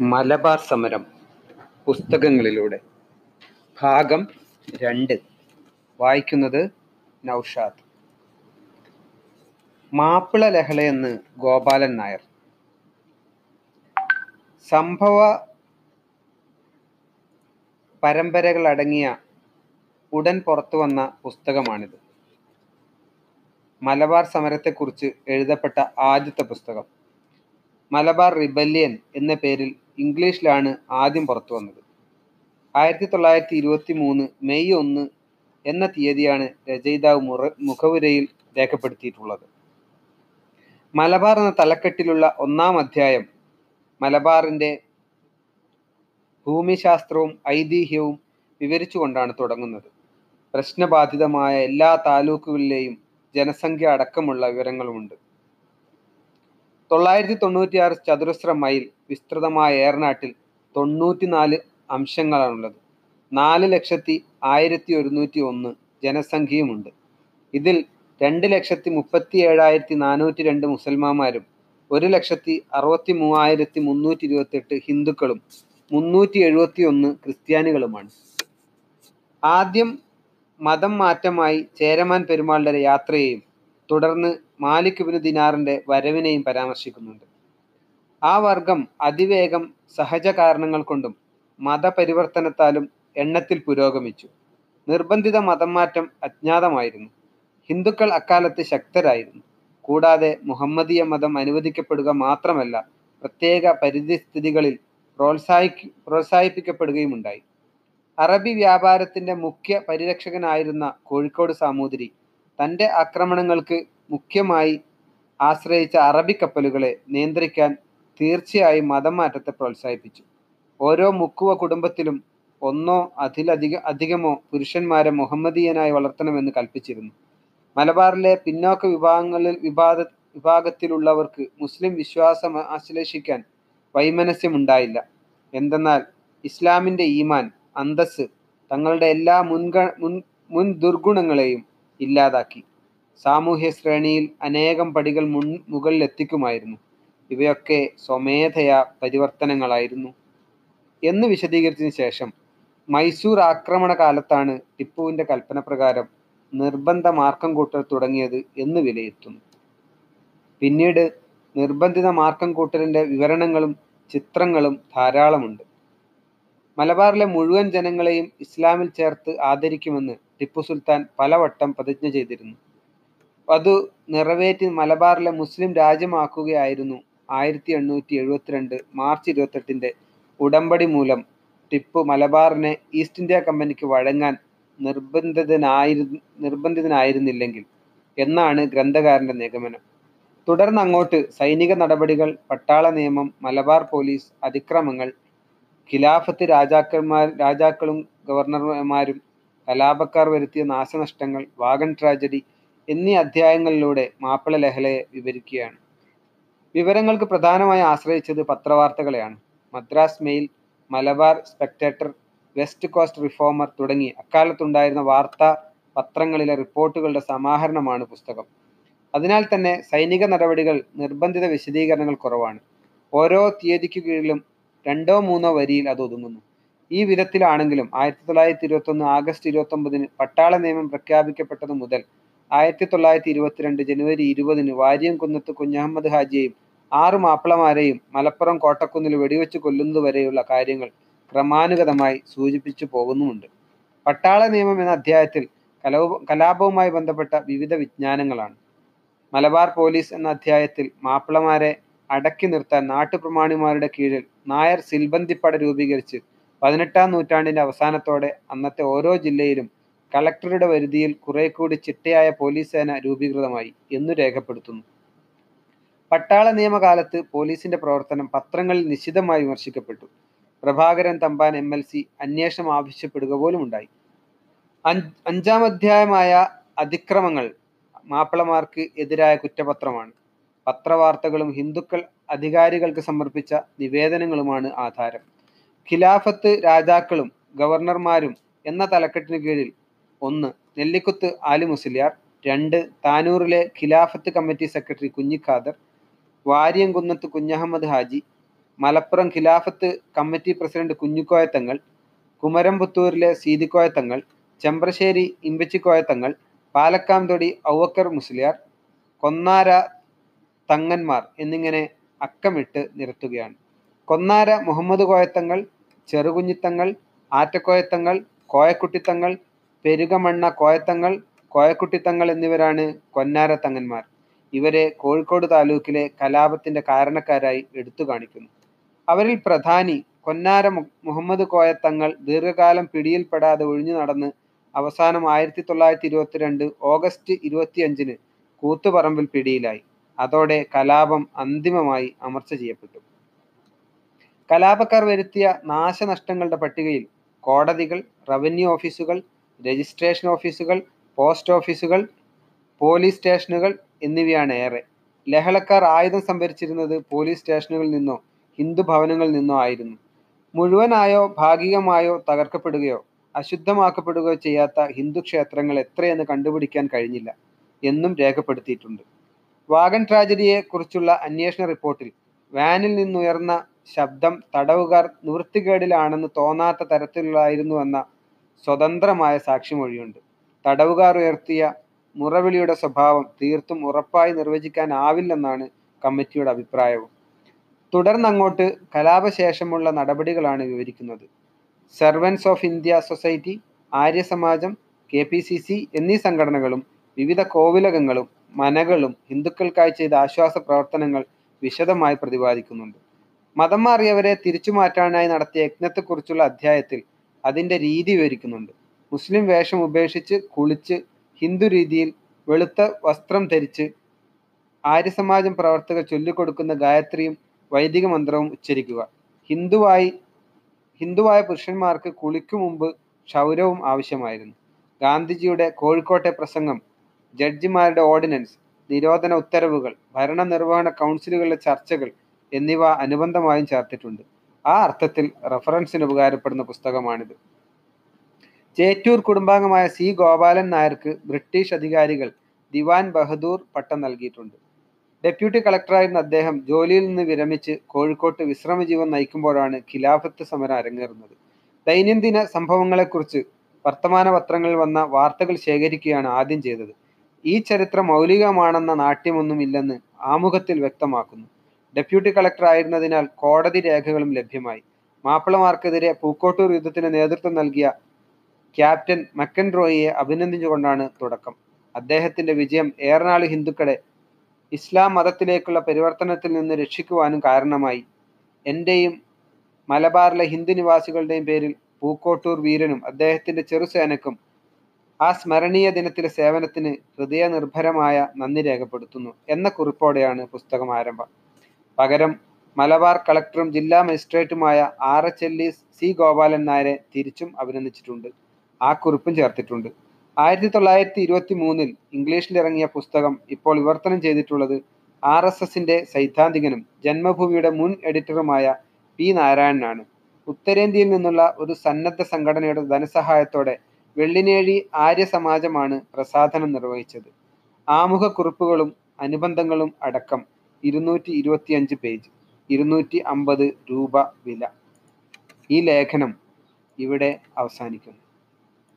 മലബാർ സമരം പുസ്തകങ്ങളിലൂടെ. ഭാഗം രണ്ട്. വായിക്കുന്നത് നൗഷാദ്. മാപ്പിള ലഹളയെന്ന് ഗോപാലൻ നായർ. സംഭവ പരമ്പരകളടങ്ങിയ ഉടൻ പുറത്തു വന്ന പുസ്തകമാണിത്. മലബാർ സമരത്തെക്കുറിച്ച് എഴുതപ്പെട്ട ആദ്യത്തെ പുസ്തകം. മലബാർ റിബല്യൻ എന്ന പേരിൽ ഇംഗ്ലീഷിലാണ് ആദ്യം പുറത്തു വന്നത്. ആയിരത്തി തൊള്ളായിരത്തി ഇരുപത്തി മൂന്ന് മെയ് ഒന്ന് എന്ന തീയതിയാണ് രചയിതാവ് മുറ മുഖവുരയിൽ രേഖപ്പെടുത്തിയിട്ടുള്ളത്. മലബാർ എന്ന തലക്കെട്ടിലുള്ള ഒന്നാം അധ്യായം മലബാറിന്റെ ഭൂമിശാസ്ത്രവും ഐതിഹ്യവും വിവരിച്ചുകൊണ്ടാണ് തുടങ്ങുന്നത്. പ്രശ്നബാധിതമായ എല്ലാ താലൂക്കുകളിലെയും ജനസംഖ്യ അടക്കമുള്ള വിവരങ്ങളുമുണ്ട്. തൊള്ളായിരത്തി തൊണ്ണൂറ്റിയാറ് ചതുരശ്ര മൈൽ വിസ്തൃതമായ ഏറനാട്ടിൽ തൊണ്ണൂറ്റിനാല് അംശങ്ങളാണുള്ളത്. നാല് ലക്ഷത്തി ആയിരത്തി ഒരുന്നൂറ്റി ഒന്ന് ജനസംഖ്യയുമുണ്ട്. ഇതിൽ രണ്ട് ലക്ഷത്തി മുപ്പത്തി ഏഴായിരത്തി നാനൂറ്റി രണ്ട് മുസൽമാന്മാരും ഒരു ലക്ഷത്തി അറുപത്തി മൂവായിരത്തി മുന്നൂറ്റി ഇരുപത്തെട്ട് ഹിന്ദുക്കളും മുന്നൂറ്റി എഴുപത്തി ഒന്ന് ക്രിസ്ത്യാനികളുമാണ്. ആദ്യം മതം മാറ്റമായി ചേരമാൻ പെരുമാളുടെ യാത്രയെയും തുടർന്ന് മാലിക് ബിൻ ദിനാറിന്റെ വരവിനെയും പരാമർശിക്കുന്നുണ്ട്. ആ വർഗം അതിവേഗം സഹജ കാരണങ്ങൾ കൊണ്ടും മതപരിവർത്തനത്താലും എണ്ണത്തിൽ പുരോഗമിച്ചു. നിർബന്ധിത മതം മാറ്റം അജ്ഞാതമായിരുന്നു. ഹിന്ദുക്കൾ അക്കാലത്ത് ശക്തരായിരുന്നു. കൂടാതെ മുഹമ്മദീയ മതം അനുവദിക്കപ്പെടുക മാത്രമല്ല പ്രത്യേക പരിസ്ഥിതികളിൽ പ്രോത്സാഹിക്ക് പ്രോത്സാഹിപ്പിക്കപ്പെടുകയുമുണ്ടായി. അറബി വ്യാപാരത്തിന്റെ മുഖ്യ പരിരക്ഷകനായിരുന്ന കോഴിക്കോട് സാമൂതിരി തന്റെ ആക്രമണങ്ങൾക്ക് മുഖ്യമായി ആശ്രയിച്ച അറബി കപ്പലുകളെ നിയന്ത്രിക്കാൻ തീർച്ചയായും മതമാറ്റത്തെ പ്രോത്സാഹിപ്പിച്ചു. ഓരോ മുക്കുവ കുടുംബത്തിലും ഒന്നോ അതിലധിക അധികമോ പുരുഷന്മാരെ മുഹമ്മദീയനായി വളർത്തണമെന്ന് കൽപ്പിച്ചിരുന്നു. മലബാറിലെ പിന്നോക്ക വിഭാഗങ്ങളിൽ വിഭാഗ വിഭാഗത്തിലുള്ളവർക്ക് മുസ്ലിം വിശ്വാസം ആശ്ലേഷിക്കാൻ വൈമനസ്യമുണ്ടായില്ല. എന്തെന്നാൽ ഇസ്ലാമിന്റെ ഈമാൻ അന്തസ് തങ്ങളുടെ എല്ലാ മുൻഗ മുൻ മുൻ ദുർഗുണങ്ങളെയും ഇല്ലാതാക്കി. സാമൂഹ്യ ശ്രേണിയിൽ അനേകം പടികൾ മുൻ മുകളിലെത്തിക്കുമായിരുന്നു. ഇവയൊക്കെ സ്വമേധയാ പരിവർത്തനങ്ങളായിരുന്നു. എന്ന് വിശദീകരിച്ചതിന് ശേഷം മൈസൂർ ആക്രമണ കാലത്താണ് ടിപ്പുവിന്റെ കൽപ്പന പ്രകാരം നിർബന്ധ മാർക്കം കൂട്ടൽ തുടങ്ങിയത് എന്ന് വിലയിരുത്തുന്നു. പിന്നീട് നിർബന്ധിത മാർക്കം കൂട്ടലിന്റെ വിവരണങ്ങളും ചിത്രങ്ങളും ധാരാളമുണ്ട്. മലബാറിലെ മുഴുവൻ ജനങ്ങളെയും ഇസ്ലാമിൽ ചേർത്ത് ആദരിക്കുമെന്ന് ടിപ്പു സുൽത്താൻ പലവട്ടം പ്രതിജ്ഞ ചെയ്തിരുന്നു. അത് നിറവേറ്റി മലബാറിലെ മുസ്ലിം രാജ്യമാക്കുകയായിരുന്നു ആയിരത്തി എണ്ണൂറ്റി എഴുപത്തിരണ്ട് മാർച്ച് ഇരുപത്തെട്ടിന്റെ ഉടമ്പടി മൂലം ടിപ്പു മലബാറിനെ ഈസ്റ്റ് ഇന്ത്യ കമ്പനിക്ക് വഴങ്ങാൻ നിർബന്ധിതനായിരു നിർബന്ധിതനായിരുന്നില്ലെങ്കിൽ എന്നാണ് ഗ്രന്ഥകാരന്റെ നിഗമനം. തുടർന്ന് അങ്ങോട്ട് സൈനിക നടപടികൾ പട്ടാള നിയമം മലബാർ പോലീസ് അതിക്രമങ്ങൾ ഖിലാഫത്ത് രാജാക്കന്മാർ രാജാക്കളും ഗവർണർമാരും കലാപക്കാർ വരുത്തിയ നാശനഷ്ടങ്ങൾ വാഗൺ ട്രാജഡി എന്നീ അധ്യായങ്ങളിലൂടെ മാപ്പിള ലഹളയെ വിവരിക്കുകയാണ്. വിവരങ്ങൾക്ക് പ്രധാനമായി ആശ്രയിച്ചത് പത്രവാർത്തകളെയാണ്. Madras Mail Malabar Spectator West Coast Reformer തുടങ്ങി അക്കാലത്തുണ്ടായിരുന്ന വാർത്താ പത്രങ്ങളിലെ റിപ്പോർട്ടുകളുടെ സമാഹരണമാണ് പുസ്തകം. അതിനാൽ തന്നെ സൈനിക നടപടികൾ നിർബന്ധിത വിശദീകരണങ്ങൾ കുറവാണ്. ഓരോ തീയതിക്ക് കീഴിലും രണ്ടോ മൂന്നോ വരിയിൽ അത് ഒതുങ്ങുന്നു. ഈ വിധത്തിലാണെങ്കിലും ആയിരത്തി തൊള്ളായിരത്തി ഇരുപത്തൊന്ന് ആഗസ്റ്റ് ഇരുപത്തൊമ്പതിന് പട്ടാള നിയമം പ്രഖ്യാപിക്കപ്പെട്ടത് മുതൽ ആയിരത്തി തൊള്ളായിരത്തി ഇരുപത്തിരണ്ട് ജനുവരി ഇരുപതിന് വാര്യംകുന്നത്ത് കുഞ്ഞഹമ്മദ് ഹാജിയെയും ആറ് മാപ്പിളമാരെയും മലപ്പുറം കോട്ടക്കുന്നിൽ വെടിവെച്ച് കൊല്ലുന്നതുവരെയുള്ള കാര്യങ്ങൾ ക്രമാനുഗതമായി സൂചിപ്പിച്ചു പോകുന്നുമുണ്ട്. പട്ടാള നിയമം എന്ന അധ്യായത്തിൽ കലോ കലാപവുമായി ബന്ധപ്പെട്ട വിവിധ വിജ്ഞാനങ്ങളാണ്. മലബാർ പോലീസ് എന്ന അധ്യായത്തിൽ മാപ്പിളമാരെ അടക്കി നിർത്താൻ നാട്ടുപ്രമാണിമാരുടെ കീഴിൽ നായർ സിൽബന്തിപ്പട രൂപീകരിച്ച് പതിനെട്ടാം നൂറ്റാണ്ടിന്റെ അവസാനത്തോടെ അന്നത്തെ ഓരോ ജില്ലയിലും കളക്ടറുടെ വരുതിയിൽ കുറെ കൂടി ചിട്ടയായ പോലീസ് സേന രൂപീകൃതമായി എന്നു രേഖപ്പെടുത്തുന്നു. പട്ടാള നിയമകാലത്ത് പോലീസിന്റെ പ്രവർത്തനം പത്രങ്ങളിൽ നിശിതമായി വിമർശിക്കപ്പെട്ടു. Prabhakaran Thampan M L C അന്വേഷണം ആവശ്യപ്പെടുക പോലും ഉണ്ടായി. അഞ്ചാം അധ്യായമായ അതിക്രമങ്ങൾ മാപ്പിളമാർക്ക് എതിരായ കുറ്റപത്രമാണ്. പത്രവാർത്തകളും ഹിന്ദുക്കൾ അധികാരികൾക്ക് സമർപ്പിച്ച നിവേദനങ്ങളുമാണ് ആധാരം. ഖിലാഫത്ത് രാജാക്കളും ഗവർണർമാരും എന്ന തലക്കെട്ടിന് കീഴിൽ ഒന്ന് നെല്ലിക്കുത്ത് ആലി മുസ്ലിയാർ രണ്ട് താനൂറിലെ Khilafat committee secretary Kunhikader Variyamkunnath Kunjahammed Haji Malappuram Khilafat committee president Kunhikoyathangal കുമരംപുത്തൂരിലെ Seethikoyathangal Chembrassery Imbichikoyathangal Palakkamthodi ഔവക്കർ Musliyar Konnara തങ്ങന്മാർ എന്നിങ്ങനെ അക്കമിട്ട് നിരത്തുകയാണ്. കൊന്നാര മുഹമ്മദ് കോയത്തങ്ങൾ ചെറുകുഞ്ഞിത്തങ്ങൾ ആറ്റക്കോയത്തങ്ങൾ കോയക്കുട്ടിത്തങ്ങൾ പെരുകമണ്ണ കോയത്തങ്ങൾ കോയക്കുട്ടിത്തങ്ങൾ എന്നിവരാണ് കൊന്നാര തങ്ങന്മാർ. ഇവരെ കോഴിക്കോട് താലൂക്കിലെ കലാപത്തിന്റെ കാരണക്കാരായി എടുത്തു കാണിക്കുന്നു. അവരിൽ പ്രധാനി കൊന്നാര മുഹമ്മദ് കോയത്തങ്ങൾ ദീർഘകാലം പിടിയിൽപ്പെടാതെ ഒഴിഞ്ഞു നടന്ന് അവസാനം ആയിരത്തി തൊള്ളായിരത്തി ഇരുപത്തിരണ്ട് ഓഗസ്റ്റ് ഇരുപത്തിയഞ്ചിന് കൂത്തുപറമ്പിൽ പിടിയിലായി. അതോടെ കലാപം അന്തിമമായി അമർച്ച ചെയ്യപ്പെട്ടു. കലാപക്കാർ വരുത്തിയ നാശനഷ്ടങ്ങളുടെ പട്ടികയിൽ കോടതികൾ റവന്യൂ ഓഫീസുകൾ രജിസ്ട്രേഷൻ ഓഫീസുകൾ പോസ്റ്റ് ഓഫീസുകൾ പോലീസ് സ്റ്റേഷനുകൾ എന്നിവയാണ് ഏറെ. ലഹളക്കാർ ആയുധം സംഭരിച്ചിരുന്നത് പോലീസ് സ്റ്റേഷനുകളിൽ നിന്നോ ഹിന്ദു ഭവനങ്ങളിൽ നിന്നോ ആയിരുന്നു. മുഴുവനായോ ഭാഗികമായോ തകർക്കപ്പെടുകയോ അശുദ്ധമാക്കപ്പെടുകയോ ചെയ്യാത്ത ഹിന്ദു ക്ഷേത്രങ്ങൾ എത്രയെന്ന് കണ്ടുപിടിക്കാൻ കഴിഞ്ഞില്ല എന്നും രേഖപ്പെടുത്തിയിട്ടുണ്ട്. വാഗൻ ട്രാജഡിയെ കുറിച്ചുള്ള അന്വേഷണ റിപ്പോർട്ടിൽ വാനിൽ നിന്നുയർന്ന ശബ്ദം തടവുകാർ നിവൃത്തികേടിലാണെന്ന് തോന്നാത്ത തരത്തിലുള്ളായിരുന്നുവെന്ന സ്വതന്ത്രമായ സാക്ഷിമൊഴിയുണ്ട് തടവുകാർ ഉയർത്തിയ മുറവിളിയുടെ സ്വഭാവം തീർത്തും ഉറപ്പായി നിർവചിക്കാനാവില്ലെന്നാണ് കമ്മിറ്റിയുടെ അഭിപ്രായവും. തുടർന്നങ്ങോട്ട് കലാപശേഷമുള്ള നടപടികളാണ് വിവരിക്കുന്നത്. സെർവൻസ് ഓഫ് ഇന്ത്യ സൊസൈറ്റി ആര്യസമാജം കെ പി സി സി എന്നീ സംഘടനകളും വിവിധ കോവിലകങ്ങളും മനകളും ഹിന്ദുക്കൾക്കായി ചെയ്ത ആശ്വാസ പ്രവർത്തനങ്ങൾ വിശദമായി പ്രതിപാദിക്കുന്നുണ്ട്. മതം മാറിയവരെ തിരിച്ചു മാറ്റാനായി നടത്തിയ യജ്ഞത്തെക്കുറിച്ചുള്ള അധ്യായത്തിൽ അതിന്റെ രീതി വിവരിക്കുന്നുണ്ട്. മുസ്ലിം വേഷം ഉപേക്ഷിച്ച് കുളിച്ച് ഹിന്ദു രീതിയിൽ വെളുത്ത വസ്ത്രം ധരിച്ച് ആര്യസമാജം പ്രവർത്തകർ ചൊല്ലിക്കൊടുക്കുന്ന ഗായത്രിയും വൈദിക മന്ത്രവും ഉച്ചരിക്കുക. ഹിന്ദുവായി ഹിന്ദുവായ പുരുഷന്മാർക്ക് കുളിക്കു മുമ്പ് ക്ഷൗരവും ആവശ്യമായിരുന്നു. ഗാന്ധിജിയുടെ കോഴിക്കോട്ടെ പ്രസംഗം ജഡ്ജിമാരുടെ ഓർഡിനൻസ് നിരോധന ഉത്തരവുകൾ ഭരണനിർവഹണ കൗൺസിലുകളിലെ ചർച്ചകൾ എന്നിവ അനുബന്ധമായും ചേർത്തിട്ടുണ്ട്. ആ അർത്ഥത്തിൽ റഫറൻസിന് ഉപകാരപ്പെടുന്ന പുസ്തകമാണിത്. ചേറ്റൂർ കുടുംബാംഗമായ സി ഗോപാലൻ നായർക്ക് ബ്രിട്ടീഷ് അധികാരികൾ ദിവാൻ ബഹദൂർ പട്ടം നൽകിയിട്ടുണ്ട്. ഡെപ്യൂട്ടി കളക്ടറായിരുന്ന അദ്ദേഹം ജോലിയിൽ നിന്ന് വിരമിച്ച് കോഴിക്കോട്ട് വിശ്രമജീവൻ നയിക്കുമ്പോഴാണ് ഖിലാഫത്ത് സമരം അരങ്ങേറുന്നത്. ദൈനംദിന സംഭവങ്ങളെക്കുറിച്ച് വർത്തമാന പത്രങ്ങളിൽ വന്ന വാർത്തകൾ ശേഖരിക്കുകയാണ് ആദ്യം ചെയ്തത്. ഈ ചരിത്രം മൗലികമാണെന്ന നാട്യമൊന്നുമില്ലെന്ന് ആമുഖത്തിൽ വ്യക്തമാക്കുന്നു. ഡെപ്യൂട്ടി കളക്ടർ ആയിരുന്നതിനാൽ കോടതി രേഖകളും ലഭ്യമായി. മാപ്പിളമാർക്കെതിരെ പൂക്കോട്ടൂർ യുദ്ധത്തിന് നേതൃത്വം നൽകിയ ക്യാപ്റ്റൻ മക്കൻ റോയിയെ അഭിനന്ദിച്ചുകൊണ്ടാണ് തുടക്കം. അദ്ദേഹത്തിന്റെ വിജയം ഏറനാളി ഹിന്ദുക്കളെ ഇസ്ലാം മതത്തിലേക്കുള്ള പരിവർത്തനത്തിൽ നിന്ന് രക്ഷിക്കുവാനും കാരണമായി. എന്റെയും മലബാറിലെ ഹിന്ദു നിവാസികളുടെയും പേരിൽ പൂക്കോട്ടൂർ വീരനും അദ്ദേഹത്തിന്റെ ചെറുസേനക്കും ആ സ്മരണീയ ദിനത്തിലെ സേവനത്തിന് ഹൃദയനിർഭരമായ നന്ദി രേഖപ്പെടുത്തുന്നു എന്ന കുറിപ്പോടെയാണ് പുസ്തകം ആരംഭം. പകരം മലബാർ കളക്ടറും ജില്ലാ മജിസ്ട്രേറ്റുമായ R H L E C Gopalan നായരെ തിരിച്ചും അഭിനന്ദിച്ചിട്ടുണ്ട്. ആ കുറിപ്പും ചേർത്തിട്ടുണ്ട്. ആയിരത്തി തൊള്ളായിരത്തി ഇരുപത്തി മൂന്നിൽ ഇംഗ്ലീഷിലിറങ്ങിയ പുസ്തകം ഇപ്പോൾ വിവർത്തനം ചെയ്തിട്ടുള്ളത് ആർ എസ് എസിന്റെ സൈദ്ധാന്തികനും ജന്മഭൂമിയുടെ മുൻ എഡിറ്ററുമായ പി നാരായണനാണ്. ഉത്തരേന്ത്യയിൽ നിന്നുള്ള ഒരു സന്നദ്ധ സംഘടനയുടെ ധനസഹായത്തോടെ വെള്ളിനേഴി ആര്യ സമാജമാണ് പ്രസാധനം നിർവഹിച്ചത്. ആമുഖ കുറിപ്പുകളും അനുബന്ധങ്ങളും അടക്കം ഇരുന്നൂറ്റി ഇരുപത്തിയഞ്ച് പേജ്. ഇരുന്നൂറ്റി അമ്പത് രൂപ വില. ഈ ലേഖനം ഇവിടെ അവസാനിക്കുന്നു.